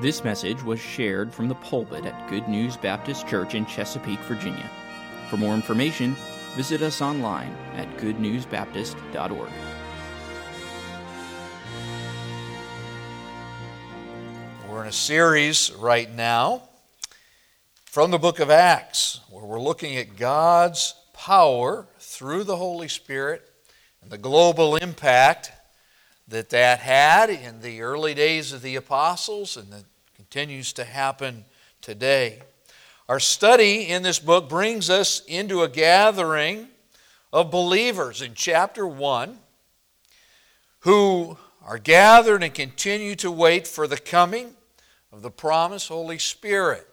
This message was shared from the pulpit at Good News Baptist Church in Chesapeake, Virginia. For more information, visit us online at goodnewsbaptist.org. We're in a series right now from the book of Acts where we're looking at God's power through the Holy Spirit and the global impact that that had in the early days of the apostles and that continues to happen today. Our study in this book brings us into a gathering of believers in chapter 1 who are gathered and continue to wait for the coming of the promised Holy Spirit.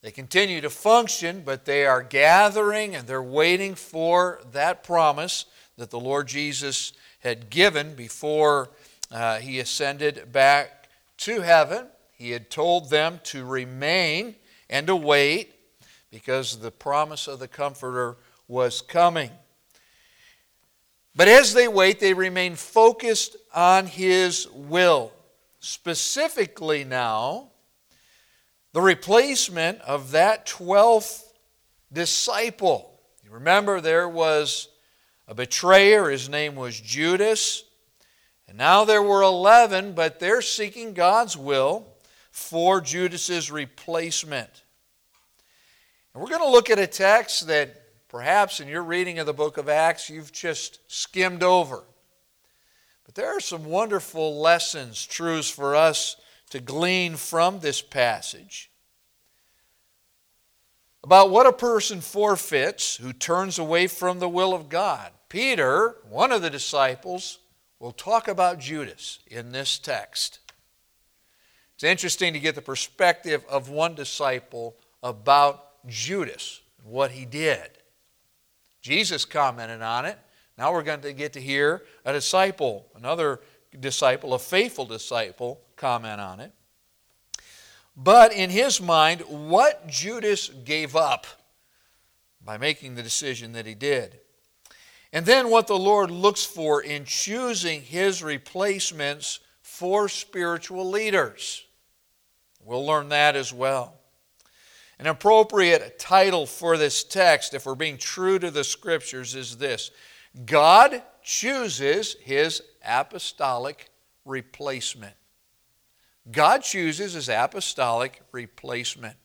They continue to function, but they are gathering and they're waiting for that promise that the Lord Jesus had given before uh, he ascended back to heaven. He had told them to remain and to wait because the promise of the Comforter was coming. But as they wait, they remain focused on His will. Specifically, now, the replacement of that 12th disciple. You remember there was a betrayer. His name was Judas. And now there were 11, but they're seeking God's will for Judas's replacement. And we're going to look at a text that perhaps in your reading of the book of Acts you've just skimmed over. But there are some wonderful lessons, truths for us to glean from this passage about what a person forfeits who turns away from the will of God. Peter, one of the disciples, will talk about Judas in this text. It's interesting to get the perspective of one disciple about Judas and what he did. Jesus commented on it. Now we're going to get to hear a disciple, another disciple, a faithful disciple, comment on it. But in his mind, what Judas gave up by making the decision that he did. And then what the Lord looks for in choosing his replacements for spiritual leaders. We'll learn that as well. An appropriate title for this text, if we're being true to the scriptures, is this God chooses his apostolic replacement. God chooses his apostolic replacement.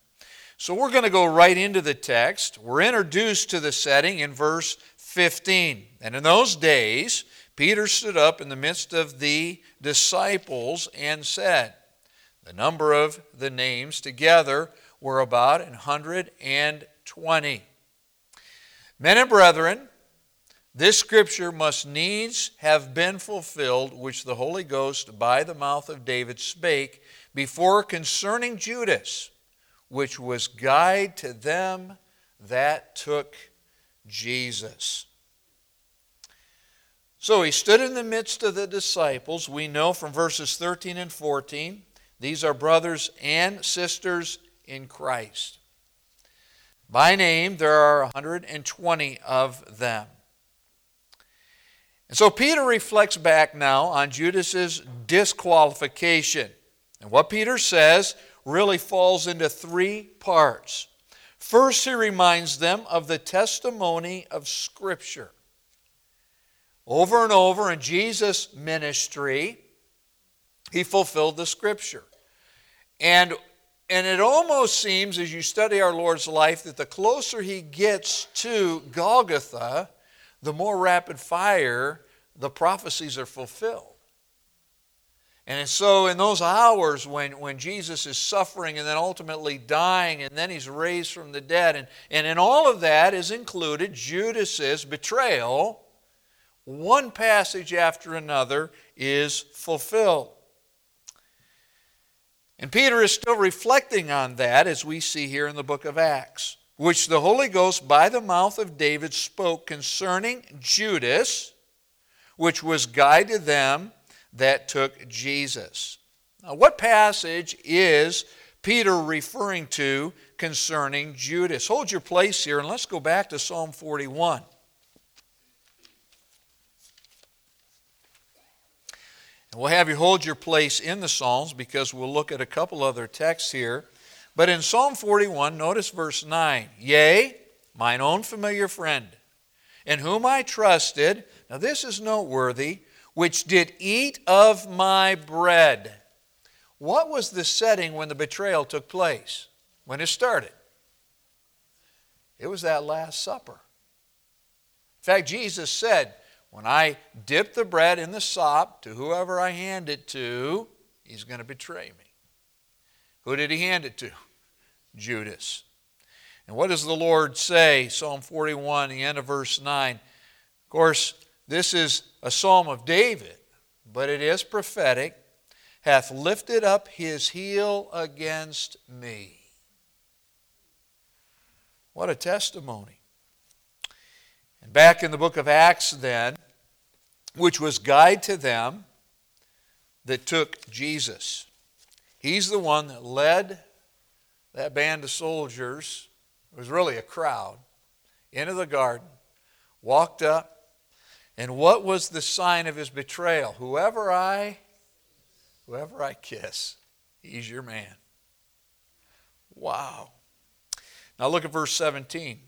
So we're going to go right into the text. We're introduced to the setting in verse 15. And in those days, Peter stood up in the midst of the disciples and said, The number of the names together were about an 120. Men and brethren, this scripture must needs have been fulfilled, which the Holy Ghost by the mouth of David spake before concerning Judas, which was guide to them that took Jesus. So he stood in the midst of the disciples. We know from verses 13 and 14, these are brothers and sisters in Christ. By name, there are 120 of them. And so Peter reflects back now on Judas's disqualification. And what Peter says really falls into three parts. First, he reminds them of the testimony of Scripture. Over and over in Jesus' ministry, he fulfilled the Scripture. And, and it almost seems, as you study our Lord's life, that the closer he gets to Golgotha, the more rapid fire the prophecies are fulfilled. And so, in those hours when, when Jesus is suffering and then ultimately dying, and then he's raised from the dead, and, and in all of that is included Judas's betrayal, one passage after another is fulfilled. And Peter is still reflecting on that as we see here in the book of Acts, which the Holy Ghost by the mouth of David spoke concerning Judas, which was guide to them that took Jesus. Now, what passage is Peter referring to concerning Judas? Hold your place here and let's go back to Psalm 41. And we'll have you hold your place in the Psalms because we'll look at a couple other texts here. But in Psalm 41, notice verse 9 Yea, mine own familiar friend, in whom I trusted, now this is noteworthy, which did eat of my bread. What was the setting when the betrayal took place? When it started? It was that Last Supper. In fact, Jesus said, When I dip the bread in the sop to whoever I hand it to, he's going to betray me. Who did he hand it to? Judas. And what does the Lord say? Psalm 41, the end of verse 9. Of course, this is a psalm of David, but it is prophetic. Hath lifted up his heel against me. What a testimony. And back in the book of Acts, then, which was guide to them that took Jesus. He's the one that led that band of soldiers, it was really a crowd, into the garden, walked up, and what was the sign of his betrayal? Whoever I whoever I kiss, he's your man. Wow. Now look at verse 17.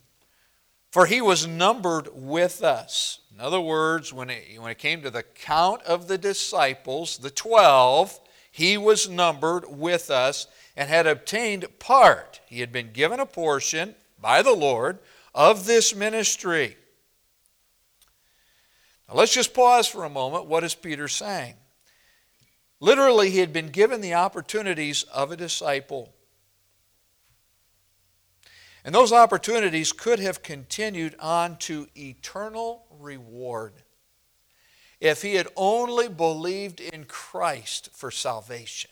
For he was numbered with us. In other words, when it, when it came to the count of the disciples, the 12, he was numbered with us and had obtained part. He had been given a portion by the Lord of this ministry. Now let's just pause for a moment. What is Peter saying? Literally, he had been given the opportunities of a disciple. And those opportunities could have continued on to eternal reward if he had only believed in Christ for salvation.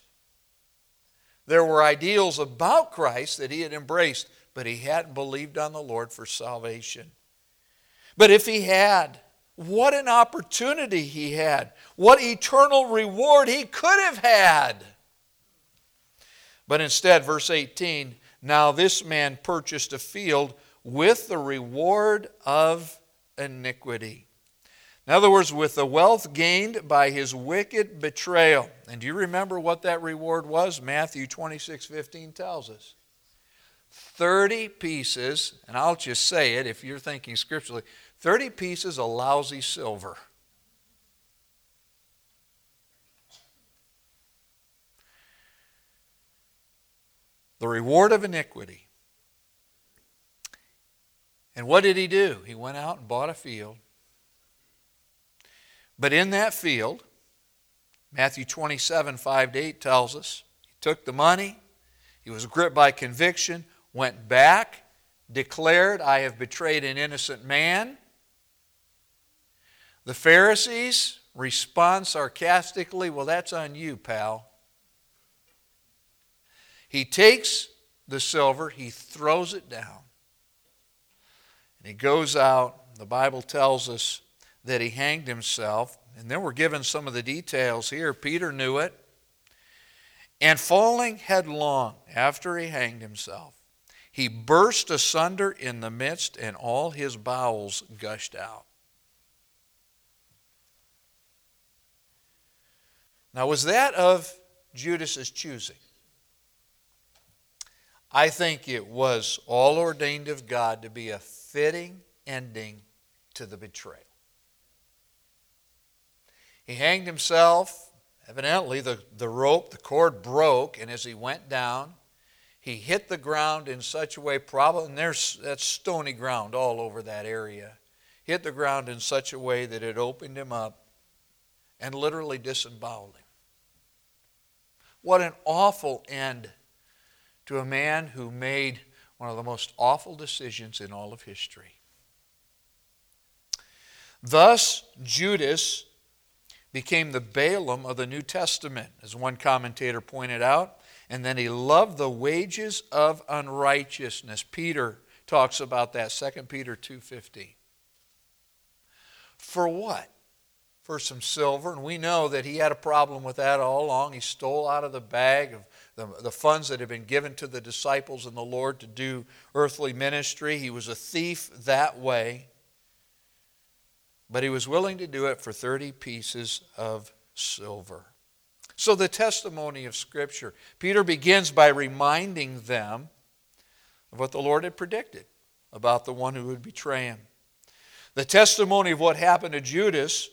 There were ideals about Christ that he had embraced, but he hadn't believed on the Lord for salvation. But if he had, what an opportunity he had. What eternal reward he could have had. But instead, verse 18 now this man purchased a field with the reward of iniquity. In other words, with the wealth gained by his wicked betrayal. And do you remember what that reward was? Matthew 26 15 tells us. 30 pieces, and I'll just say it if you're thinking scripturally 30 pieces of lousy silver. The reward of iniquity. And what did he do? He went out and bought a field but in that field, Matthew 27, 5 to 8 tells us, he took the money, he was gripped by conviction, went back, declared, I have betrayed an innocent man. The Pharisees respond sarcastically, Well, that's on you, pal. He takes the silver, he throws it down, and he goes out. The Bible tells us that he hanged himself. And then we're given some of the details here. Peter knew it. And falling headlong after he hanged himself, he burst asunder in the midst, and all his bowels gushed out. Now, was that of Judas's choosing? I think it was all ordained of God to be a fitting ending to the betrayal. He hanged himself. Evidently, the, the rope, the cord broke, and as he went down, he hit the ground in such a way, probably, and there's that stony ground all over that area, hit the ground in such a way that it opened him up and literally disemboweled him. What an awful end to a man who made one of the most awful decisions in all of history. Thus, Judas became the Balaam of the New Testament, as one commentator pointed out. And then he loved the wages of unrighteousness. Peter talks about that, 2 Peter 2.15. For what? For some silver. And we know that he had a problem with that all along. He stole out of the bag of the, the funds that had been given to the disciples and the Lord to do earthly ministry. He was a thief that way but he was willing to do it for 30 pieces of silver. So, the testimony of Scripture. Peter begins by reminding them of what the Lord had predicted about the one who would betray him. The testimony of what happened to Judas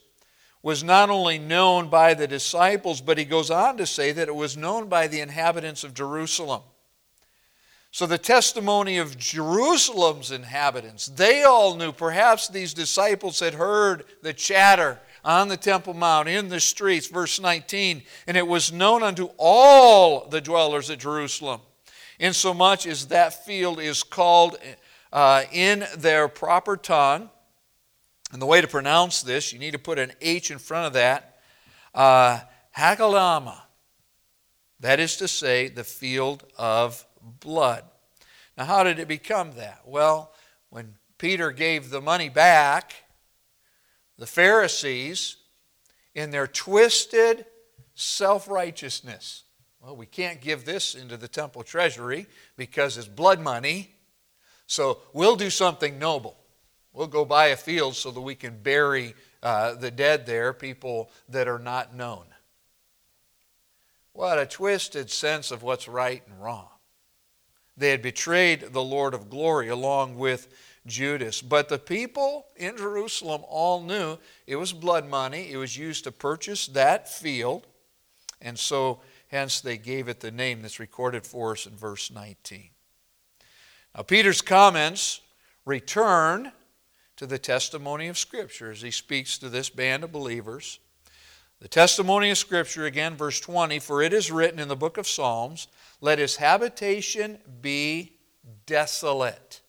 was not only known by the disciples, but he goes on to say that it was known by the inhabitants of Jerusalem. So, the testimony of Jerusalem's inhabitants, they all knew. Perhaps these disciples had heard the chatter on the Temple Mount, in the streets, verse 19, and it was known unto all the dwellers at Jerusalem, insomuch as that field is called uh, in their proper tongue. And the way to pronounce this, you need to put an H in front of that. Uh, Hakeldama. That is to say, the field of blood. Now, how did it become that? Well, when Peter gave the money back, the Pharisees, in their twisted self righteousness, well, we can't give this into the temple treasury because it's blood money, so we'll do something noble. We'll go buy a field so that we can bury uh, the dead there, people that are not known. What a twisted sense of what's right and wrong. They had betrayed the Lord of glory along with Judas. But the people in Jerusalem all knew it was blood money. It was used to purchase that field. And so, hence, they gave it the name that's recorded for us in verse 19. Now, Peter's comments return to the testimony of Scripture as he speaks to this band of believers. The testimony of Scripture, again, verse 20 For it is written in the book of Psalms, let his habitation be desolate.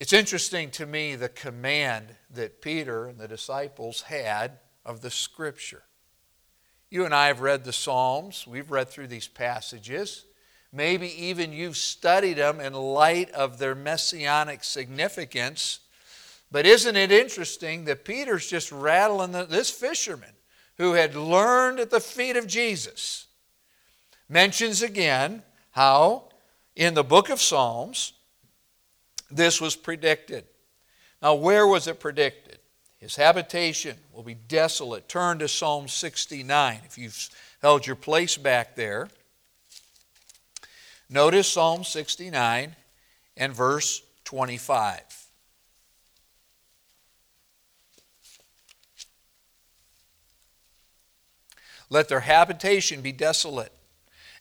It's interesting to me the command that Peter and the disciples had of the Scripture. You and I have read the Psalms, we've read through these passages. Maybe even you've studied them in light of their messianic significance. But isn't it interesting that Peter's just rattling the, this fisherman who had learned at the feet of Jesus, mentions again how in the book of Psalms this was predicted. Now, where was it predicted? His habitation will be desolate. Turn to Psalm 69 if you've held your place back there. Notice Psalm 69 and verse 25. Let their habitation be desolate,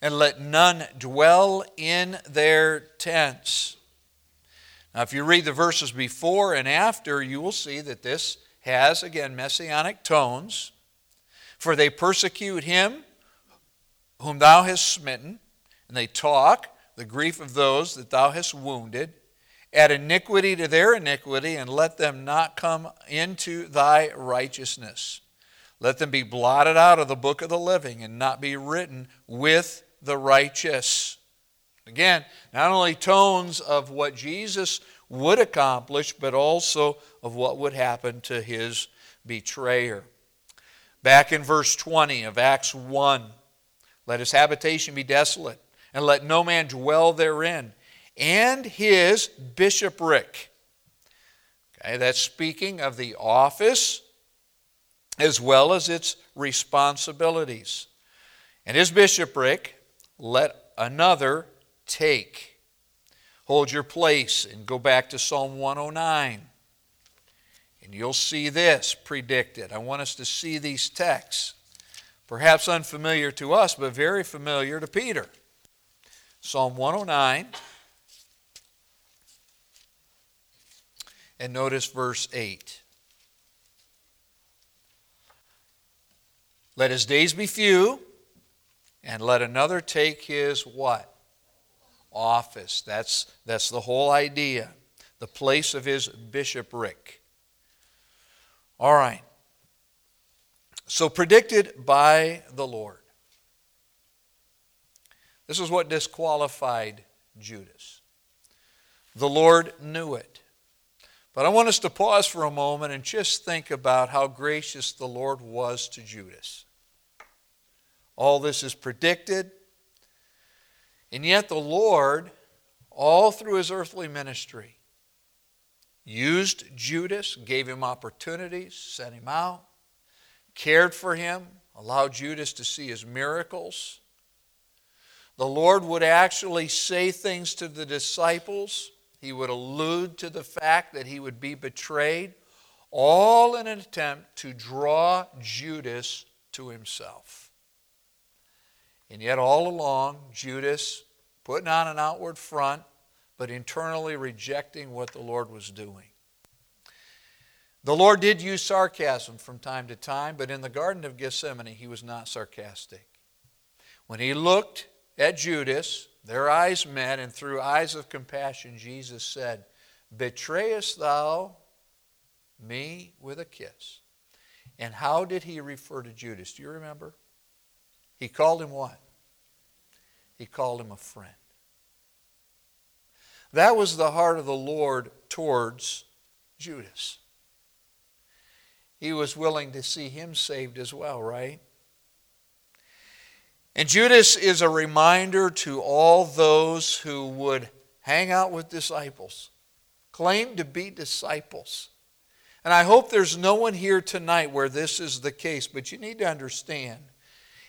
and let none dwell in their tents. Now, if you read the verses before and after, you will see that this has, again, messianic tones. For they persecute him whom thou hast smitten, and they talk the grief of those that thou hast wounded. Add iniquity to their iniquity, and let them not come into thy righteousness. Let them be blotted out of the book of the living and not be written with the righteous. Again, not only tones of what Jesus would accomplish, but also of what would happen to his betrayer. Back in verse 20 of Acts 1 let his habitation be desolate, and let no man dwell therein, and his bishopric. Okay, that's speaking of the office as well as its responsibilities. And his bishopric, let another take. Hold your place and go back to Psalm 109. And you'll see this predicted. I want us to see these texts. Perhaps unfamiliar to us, but very familiar to Peter. Psalm 109. And notice verse 8. Let his days be few, and let another take his what? Office. That's, that's the whole idea. The place of his bishopric. All right. So, predicted by the Lord. This is what disqualified Judas. The Lord knew it. But I want us to pause for a moment and just think about how gracious the Lord was to Judas. All this is predicted. And yet, the Lord, all through his earthly ministry, used Judas, gave him opportunities, sent him out, cared for him, allowed Judas to see his miracles. The Lord would actually say things to the disciples. He would allude to the fact that he would be betrayed, all in an attempt to draw Judas to himself. And yet, all along, Judas putting on an outward front, but internally rejecting what the Lord was doing. The Lord did use sarcasm from time to time, but in the Garden of Gethsemane, he was not sarcastic. When he looked at Judas, their eyes met, and through eyes of compassion, Jesus said, Betrayest thou me with a kiss? And how did he refer to Judas? Do you remember? He called him what? He called him a friend. That was the heart of the Lord towards Judas. He was willing to see him saved as well, right? And Judas is a reminder to all those who would hang out with disciples, claim to be disciples. And I hope there's no one here tonight where this is the case, but you need to understand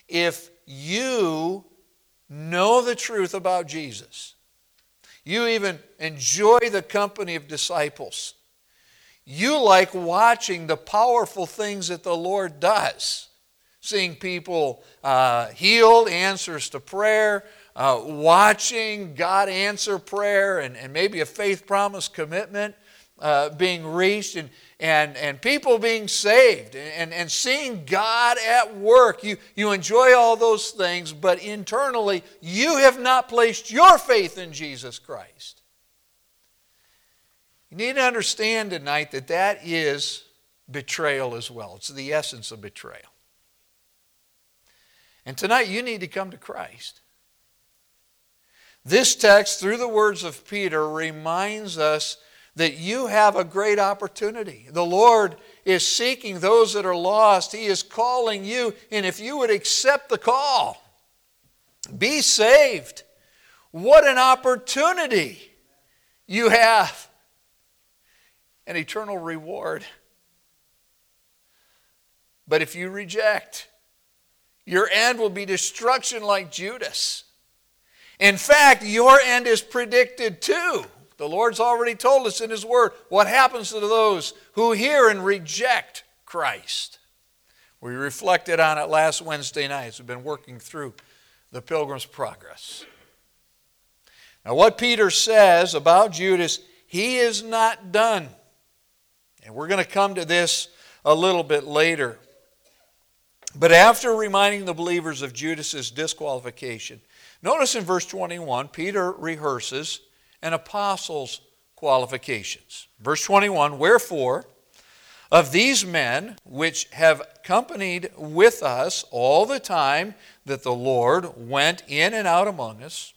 if you know the truth about Jesus, you even enjoy the company of disciples, you like watching the powerful things that the Lord does. Seeing people uh, healed, answers to prayer, uh, watching God answer prayer, and, and maybe a faith promise commitment uh, being reached, and, and, and people being saved, and, and seeing God at work. You, you enjoy all those things, but internally, you have not placed your faith in Jesus Christ. You need to understand tonight that that is betrayal as well. It's the essence of betrayal. And tonight you need to come to Christ. This text, through the words of Peter, reminds us that you have a great opportunity. The Lord is seeking those that are lost, He is calling you, and if you would accept the call, be saved. What an opportunity you have an eternal reward. But if you reject, your end will be destruction like Judas. In fact, your end is predicted too. The Lord's already told us in His Word what happens to those who hear and reject Christ. We reflected on it last Wednesday night as we've been working through the Pilgrim's Progress. Now, what Peter says about Judas, he is not done. And we're going to come to this a little bit later. But after reminding the believers of Judas's disqualification, notice in verse 21, Peter rehearses an apostle's qualifications. Verse 21 Wherefore, of these men which have companied with us all the time that the Lord went in and out among us,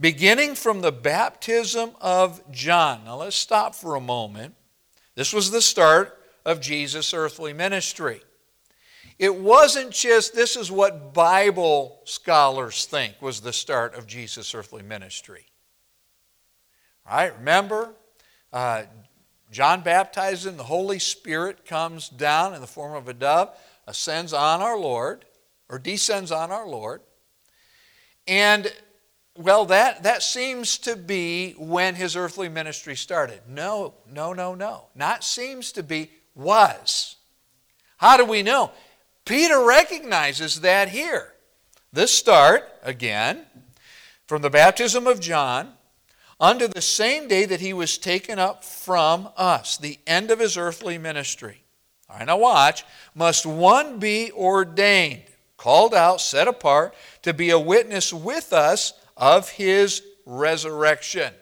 beginning from the baptism of John. Now let's stop for a moment this was the start of Jesus' earthly ministry. It wasn't just this is what Bible scholars think was the start of Jesus' earthly ministry. Right? Remember, uh, John baptizes in the Holy Spirit comes down in the form of a dove, ascends on our Lord, or descends on our Lord. And well, that, that seems to be when his earthly ministry started. No, no, no, no. Not seems to be, was. How do we know? Peter recognizes that here. This start, again, from the baptism of John unto the same day that he was taken up from us, the end of his earthly ministry. All right, now watch. Must one be ordained, called out, set apart, to be a witness with us of his resurrection.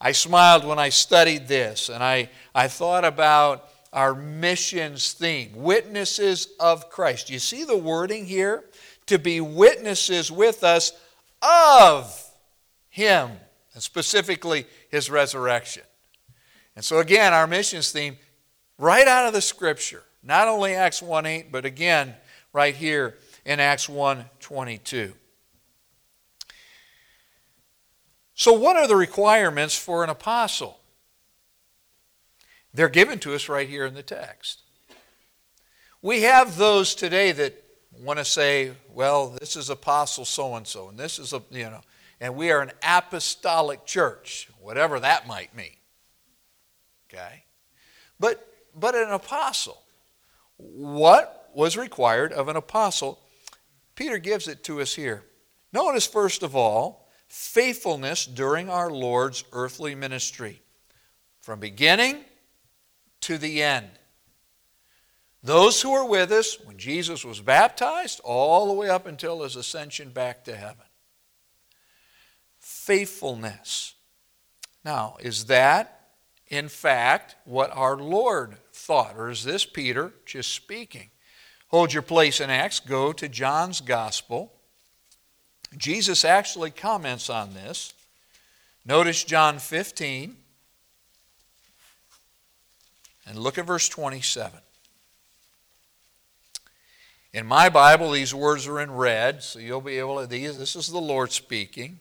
I smiled when I studied this and I, I thought about our missions theme witnesses of Christ. You see the wording here? To be witnesses with us of Him, and specifically His resurrection. And so, again, our missions theme, right out of the Scripture, not only Acts 1 8, but again, right here in Acts 1 22. So, what are the requirements for an apostle? They're given to us right here in the text. We have those today that want to say, well, this is apostle so and so, and this is a, you know, and we are an apostolic church, whatever that might mean. Okay? But but an apostle, what was required of an apostle? Peter gives it to us here. Notice first of all, faithfulness during our Lord's earthly ministry. From beginning to the end. Those who were with us when Jesus was baptized, all the way up until his ascension back to heaven. Faithfulness. Now, is that, in fact, what our Lord thought? Or is this Peter just speaking? Hold your place in Acts, go to John's Gospel. Jesus actually comments on this. Notice John 15 and look at verse 27. In my Bible, these words are in red, so you'll be able to, these, this is the Lord speaking.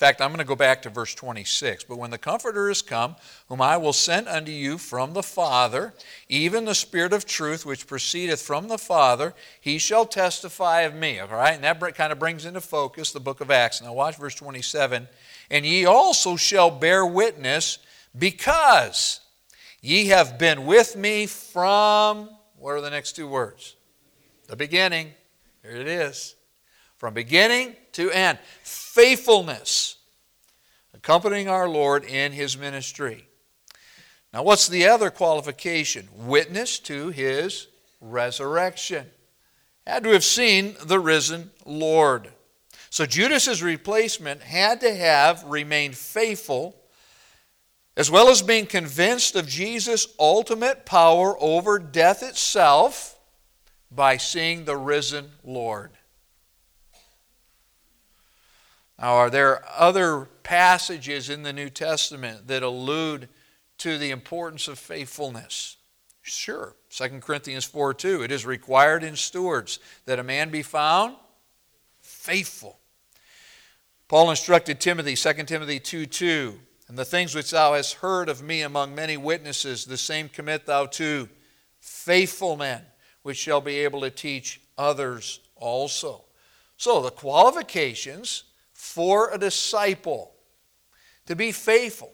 In fact, I'm going to go back to verse 26. But when the Comforter is come, whom I will send unto you from the Father, even the Spirit of truth which proceedeth from the Father, he shall testify of me. All right? And that kind of brings into focus the book of Acts. Now, watch verse 27. And ye also shall bear witness because ye have been with me from what are the next two words? The beginning. Here it is. From beginning to end. Faithfulness. Accompanying our Lord in his ministry. Now, what's the other qualification? Witness to his resurrection. Had to have seen the risen Lord. So Judas's replacement had to have remained faithful as well as being convinced of Jesus' ultimate power over death itself by seeing the risen Lord. Now, are there other passages in the New Testament that allude to the importance of faithfulness? Sure. 2 Corinthians 4 2. It is required in stewards that a man be found faithful. Paul instructed Timothy, 2 Timothy 2 2. And the things which thou hast heard of me among many witnesses, the same commit thou to faithful men, which shall be able to teach others also. So, the qualifications for a disciple to be faithful,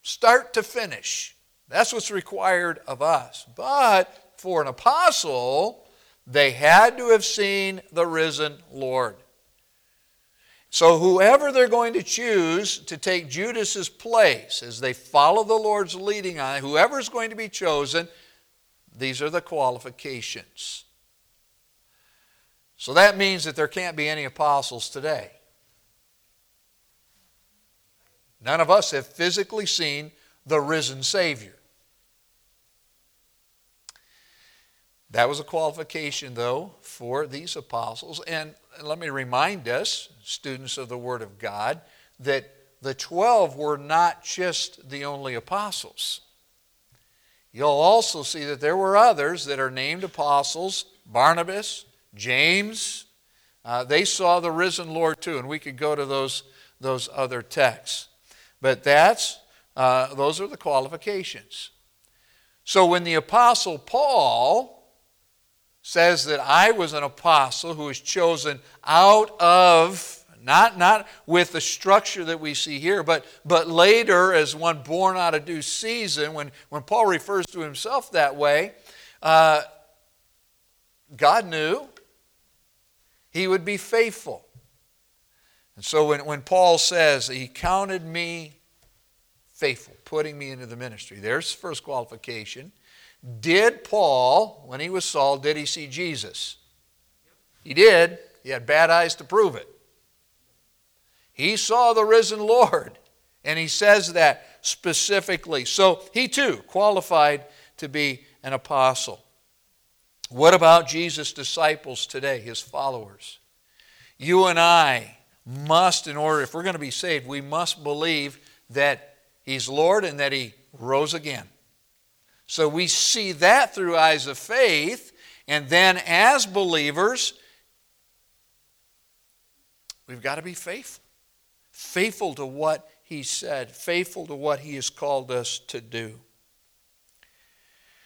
start to finish, that's what's required of us. But for an apostle, they had to have seen the risen Lord. So, whoever they're going to choose to take Judas's place as they follow the Lord's leading on, whoever is going to be chosen, these are the qualifications. So that means that there can't be any apostles today. None of us have physically seen the risen Savior. That was a qualification, though, for these apostles. And let me remind us, students of the Word of God, that the 12 were not just the only apostles. You'll also see that there were others that are named apostles Barnabas, James. Uh, they saw the risen Lord too, and we could go to those, those other texts. But that's, uh, those are the qualifications. So when the apostle Paul says that I was an apostle who was chosen out of, not, not with the structure that we see here, but, but later as one born out of due season, when, when Paul refers to himself that way, uh, God knew he would be faithful. And so when, when Paul says, He counted me faithful, putting me into the ministry, there's the first qualification. Did Paul, when he was Saul, did he see Jesus? He did. He had bad eyes to prove it. He saw the risen Lord, and he says that specifically. So he too qualified to be an apostle. What about Jesus' disciples today, his followers? You and I must, in order, if we're going to be saved, we must believe that he's Lord and that he rose again. So we see that through eyes of faith, and then as believers, we've got to be faithful. Faithful to what He said, faithful to what he has called us to do.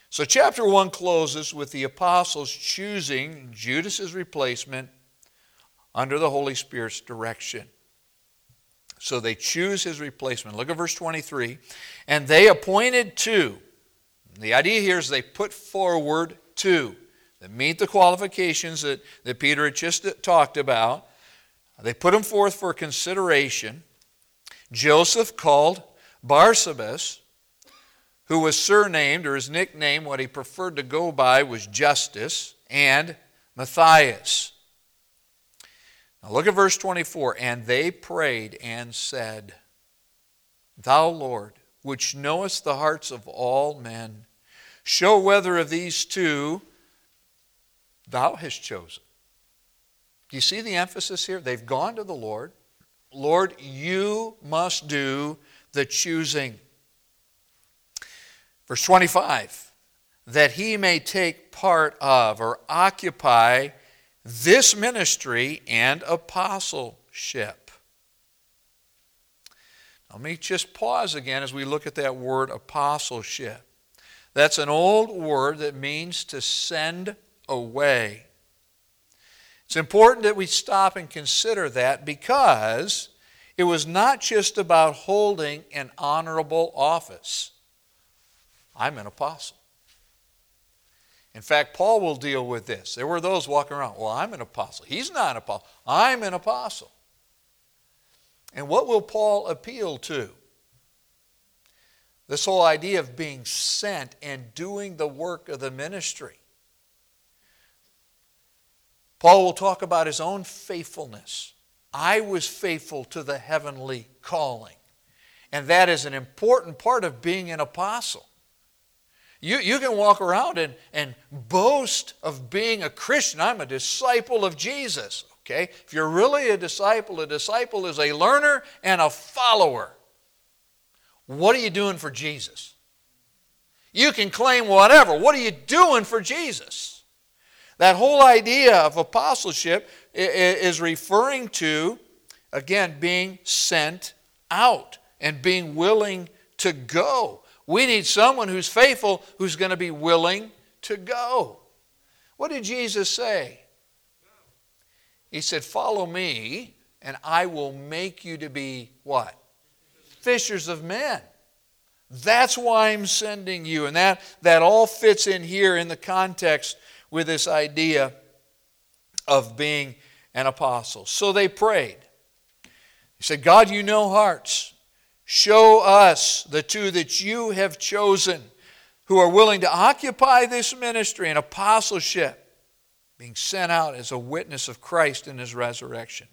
So, chapter 1 closes with the apostles choosing Judas's replacement under the Holy Spirit's direction. So they choose his replacement. Look at verse 23. And they appointed two. The idea here is they put forward two that meet the qualifications that, that Peter had just talked about. They put them forth for consideration. Joseph called Barsabas, who was surnamed, or his nickname, what he preferred to go by was Justus, and Matthias. Now look at verse 24. And they prayed and said, Thou, Lord, which knowest the hearts of all men, show whether of these two thou hast chosen. Do you see the emphasis here? They've gone to the Lord. Lord, you must do the choosing. Verse 25, that he may take part of or occupy this ministry and apostleship. Let me just pause again as we look at that word apostleship. That's an old word that means to send away. It's important that we stop and consider that because it was not just about holding an honorable office. I'm an apostle. In fact, Paul will deal with this. There were those walking around, well, I'm an apostle. He's not an apostle. I'm an apostle. And what will Paul appeal to? This whole idea of being sent and doing the work of the ministry. Paul will talk about his own faithfulness. I was faithful to the heavenly calling. And that is an important part of being an apostle. You, you can walk around and, and boast of being a Christian. I'm a disciple of Jesus. Okay? If you're really a disciple, a disciple is a learner and a follower. What are you doing for Jesus? You can claim whatever. What are you doing for Jesus? That whole idea of apostleship is referring to, again, being sent out and being willing to go. We need someone who's faithful, who's going to be willing to go. What did Jesus say? He said, Follow me, and I will make you to be what? Fishers of men. That's why I'm sending you. And that, that all fits in here in the context with this idea of being an apostle. So they prayed. He said, God, you know hearts. Show us the two that you have chosen who are willing to occupy this ministry and apostleship, being sent out as a witness of Christ in his resurrection.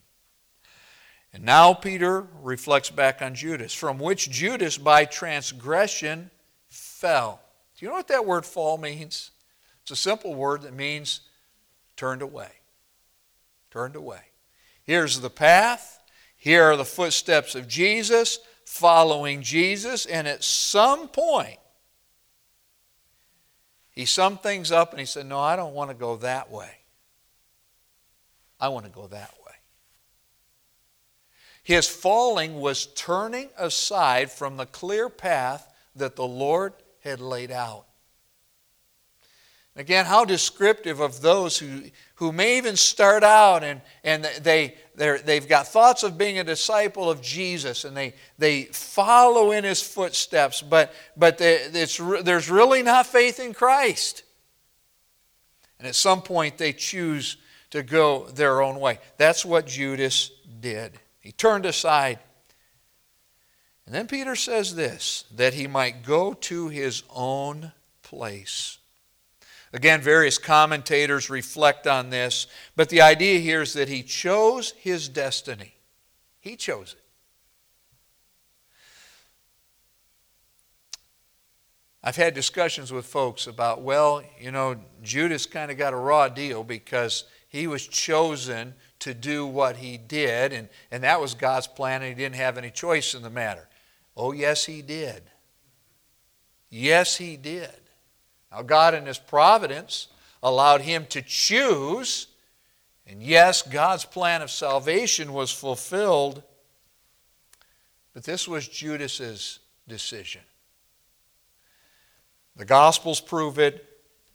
And now Peter reflects back on Judas, from which Judas by transgression fell. Do you know what that word fall means? It's a simple word that means turned away. Turned away. Here's the path. Here are the footsteps of Jesus following Jesus, and at some point, he summed things up and he said, No, I don't want to go that way. I want to go that way. His falling was turning aside from the clear path that the Lord had laid out. Again, how descriptive of those who, who may even start out and, and they, they've got thoughts of being a disciple of Jesus and they, they follow in his footsteps, but, but they, there's really not faith in Christ. And at some point, they choose to go their own way. That's what Judas did. He turned aside. And then Peter says this that he might go to his own place. Again, various commentators reflect on this, but the idea here is that he chose his destiny. He chose it. I've had discussions with folks about, well, you know, Judas kind of got a raw deal because he was chosen to do what he did, and, and that was God's plan, and he didn't have any choice in the matter. Oh, yes, he did. Yes, he did. Now, God, in His providence, allowed him to choose. And yes, God's plan of salvation was fulfilled. But this was Judas's decision. The Gospels prove it,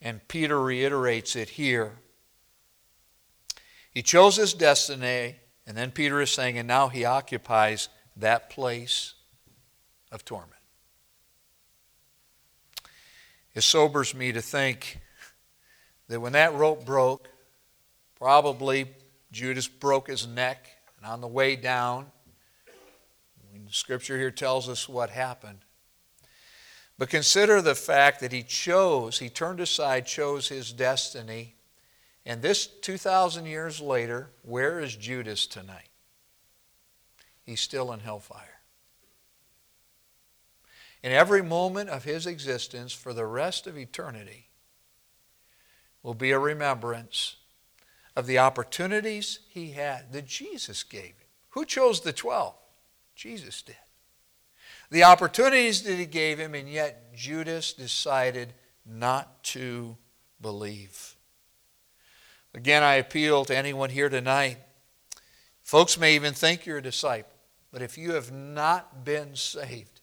and Peter reiterates it here. He chose his destiny, and then Peter is saying, and now he occupies that place of torment. It sobers me to think that when that rope broke, probably Judas broke his neck, and on the way down, scripture here tells us what happened. But consider the fact that he chose, he turned aside, chose his destiny. And this 2,000 years later, where is Judas tonight? He's still in hellfire. In every moment of his existence for the rest of eternity will be a remembrance of the opportunities he had that Jesus gave him. Who chose the 12? Jesus did the opportunities that he gave him, and yet Judas decided not to believe. Again, I appeal to anyone here tonight. Folks may even think you're a disciple, but if you have not been saved,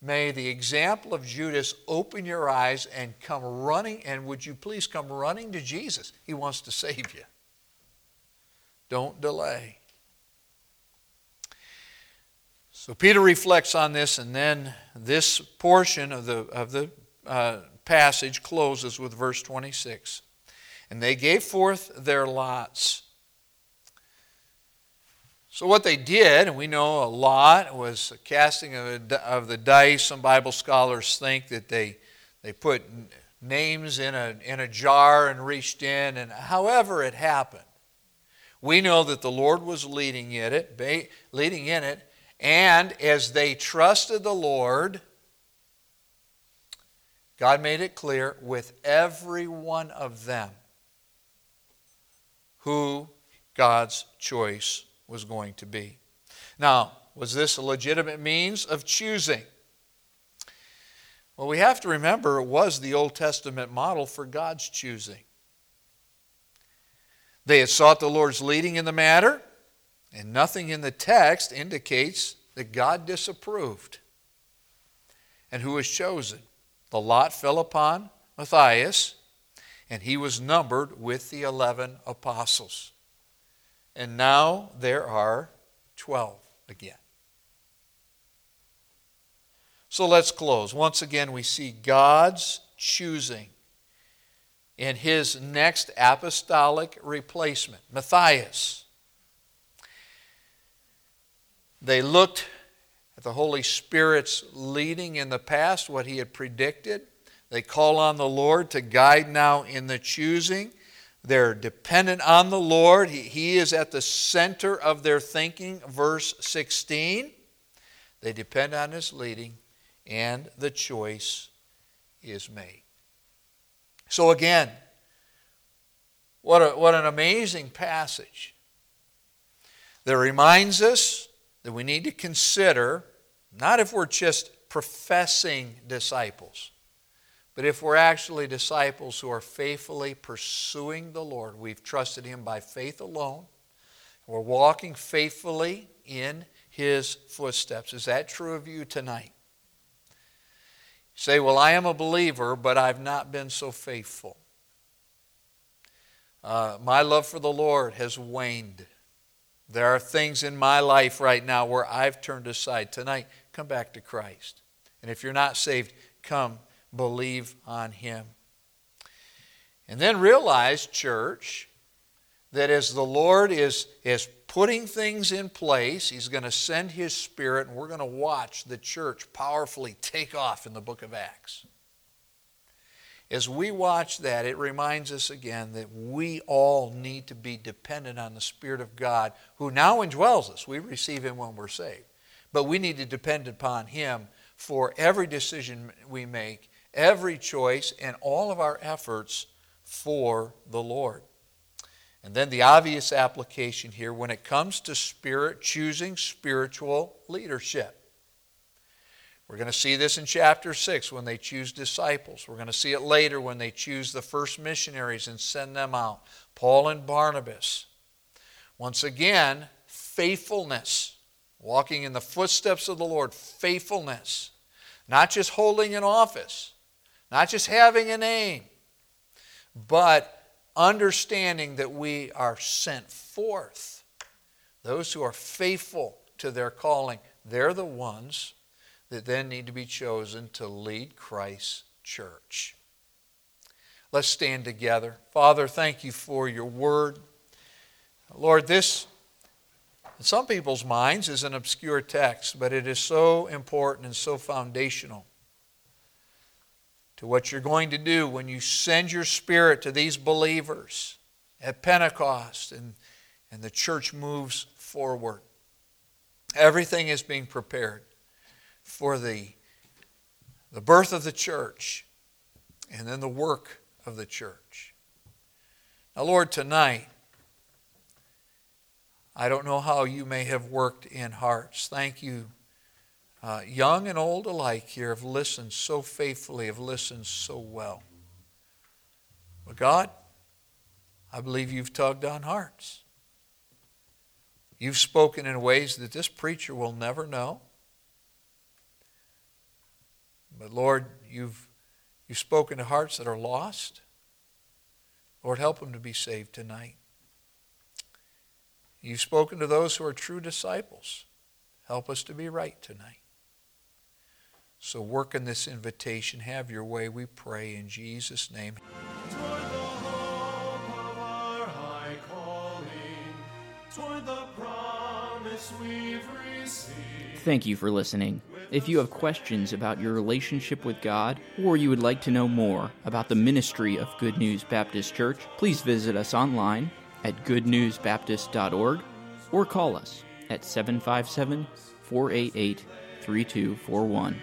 may the example of Judas open your eyes and come running, and would you please come running to Jesus? He wants to save you. Don't delay. So Peter reflects on this, and then this portion of the, of the uh, passage closes with verse 26. And they gave forth their lots. So, what they did, and we know a lot, was casting of, of the dice. Some Bible scholars think that they, they put names in a, in a jar and reached in, and however it happened, we know that the Lord was leading in it, leading in it, and as they trusted the Lord, God made it clear with every one of them who God's choice was going to be. Now, was this a legitimate means of choosing? Well, we have to remember it was the Old Testament model for God's choosing. They had sought the Lord's leading in the matter, and nothing in the text indicates that God disapproved. And who was chosen? The lot fell upon Matthias, and he was numbered with the 11 apostles. And now there are 12 again. So let's close. Once again, we see God's choosing in his next apostolic replacement, Matthias. They looked at the Holy Spirit's leading in the past, what He had predicted. They call on the Lord to guide now in the choosing. They're dependent on the Lord. He, he is at the center of their thinking. Verse 16. They depend on His leading, and the choice is made. So, again, what, a, what an amazing passage that reminds us that we need to consider, not if we're just professing disciples, but if we're actually disciples who are faithfully pursuing the Lord, we've trusted Him by faith alone, we're walking faithfully in His footsteps. Is that true of you tonight? You say, Well, I am a believer, but I've not been so faithful. Uh, my love for the Lord has waned. There are things in my life right now where I've turned aside. Tonight, come back to Christ. And if you're not saved, come believe on Him. And then realize, church, that as the Lord is, is putting things in place, He's going to send His Spirit, and we're going to watch the church powerfully take off in the book of Acts. As we watch that, it reminds us again that we all need to be dependent on the Spirit of God who now indwells us. We receive Him when we're saved. But we need to depend upon Him for every decision we make, every choice, and all of our efforts for the Lord. And then the obvious application here when it comes to spirit, choosing spiritual leadership. We're going to see this in chapter 6 when they choose disciples. We're going to see it later when they choose the first missionaries and send them out Paul and Barnabas. Once again, faithfulness. walking in the footsteps of the Lord, faithfulness, not just holding an office, not just having a name, but understanding that we are sent forth. Those who are faithful to their calling, they're the ones that then need to be chosen to lead Christ's church. Let's stand together. Father, thank you for your word. Lord, this, in some people's minds, is an obscure text, but it is so important and so foundational to what you're going to do when you send your spirit to these believers at Pentecost and, and the church moves forward. Everything is being prepared for the, the birth of the church and then the work of the church. Now, Lord, tonight, I don't know how you may have worked in hearts. Thank you. Uh, young and old alike here have listened so faithfully, have listened so well. But God, I believe you've tugged on hearts. You've spoken in ways that this preacher will never know. But Lord, you've, you've spoken to hearts that are lost. Lord, help them to be saved tonight. You've spoken to those who are true disciples. Help us to be right tonight. So work in this invitation. Have your way, we pray in Jesus' name. Thank you for listening. If you have questions about your relationship with God, or you would like to know more about the ministry of Good News Baptist Church, please visit us online at goodnewsbaptist.org or call us at 757 488 3241.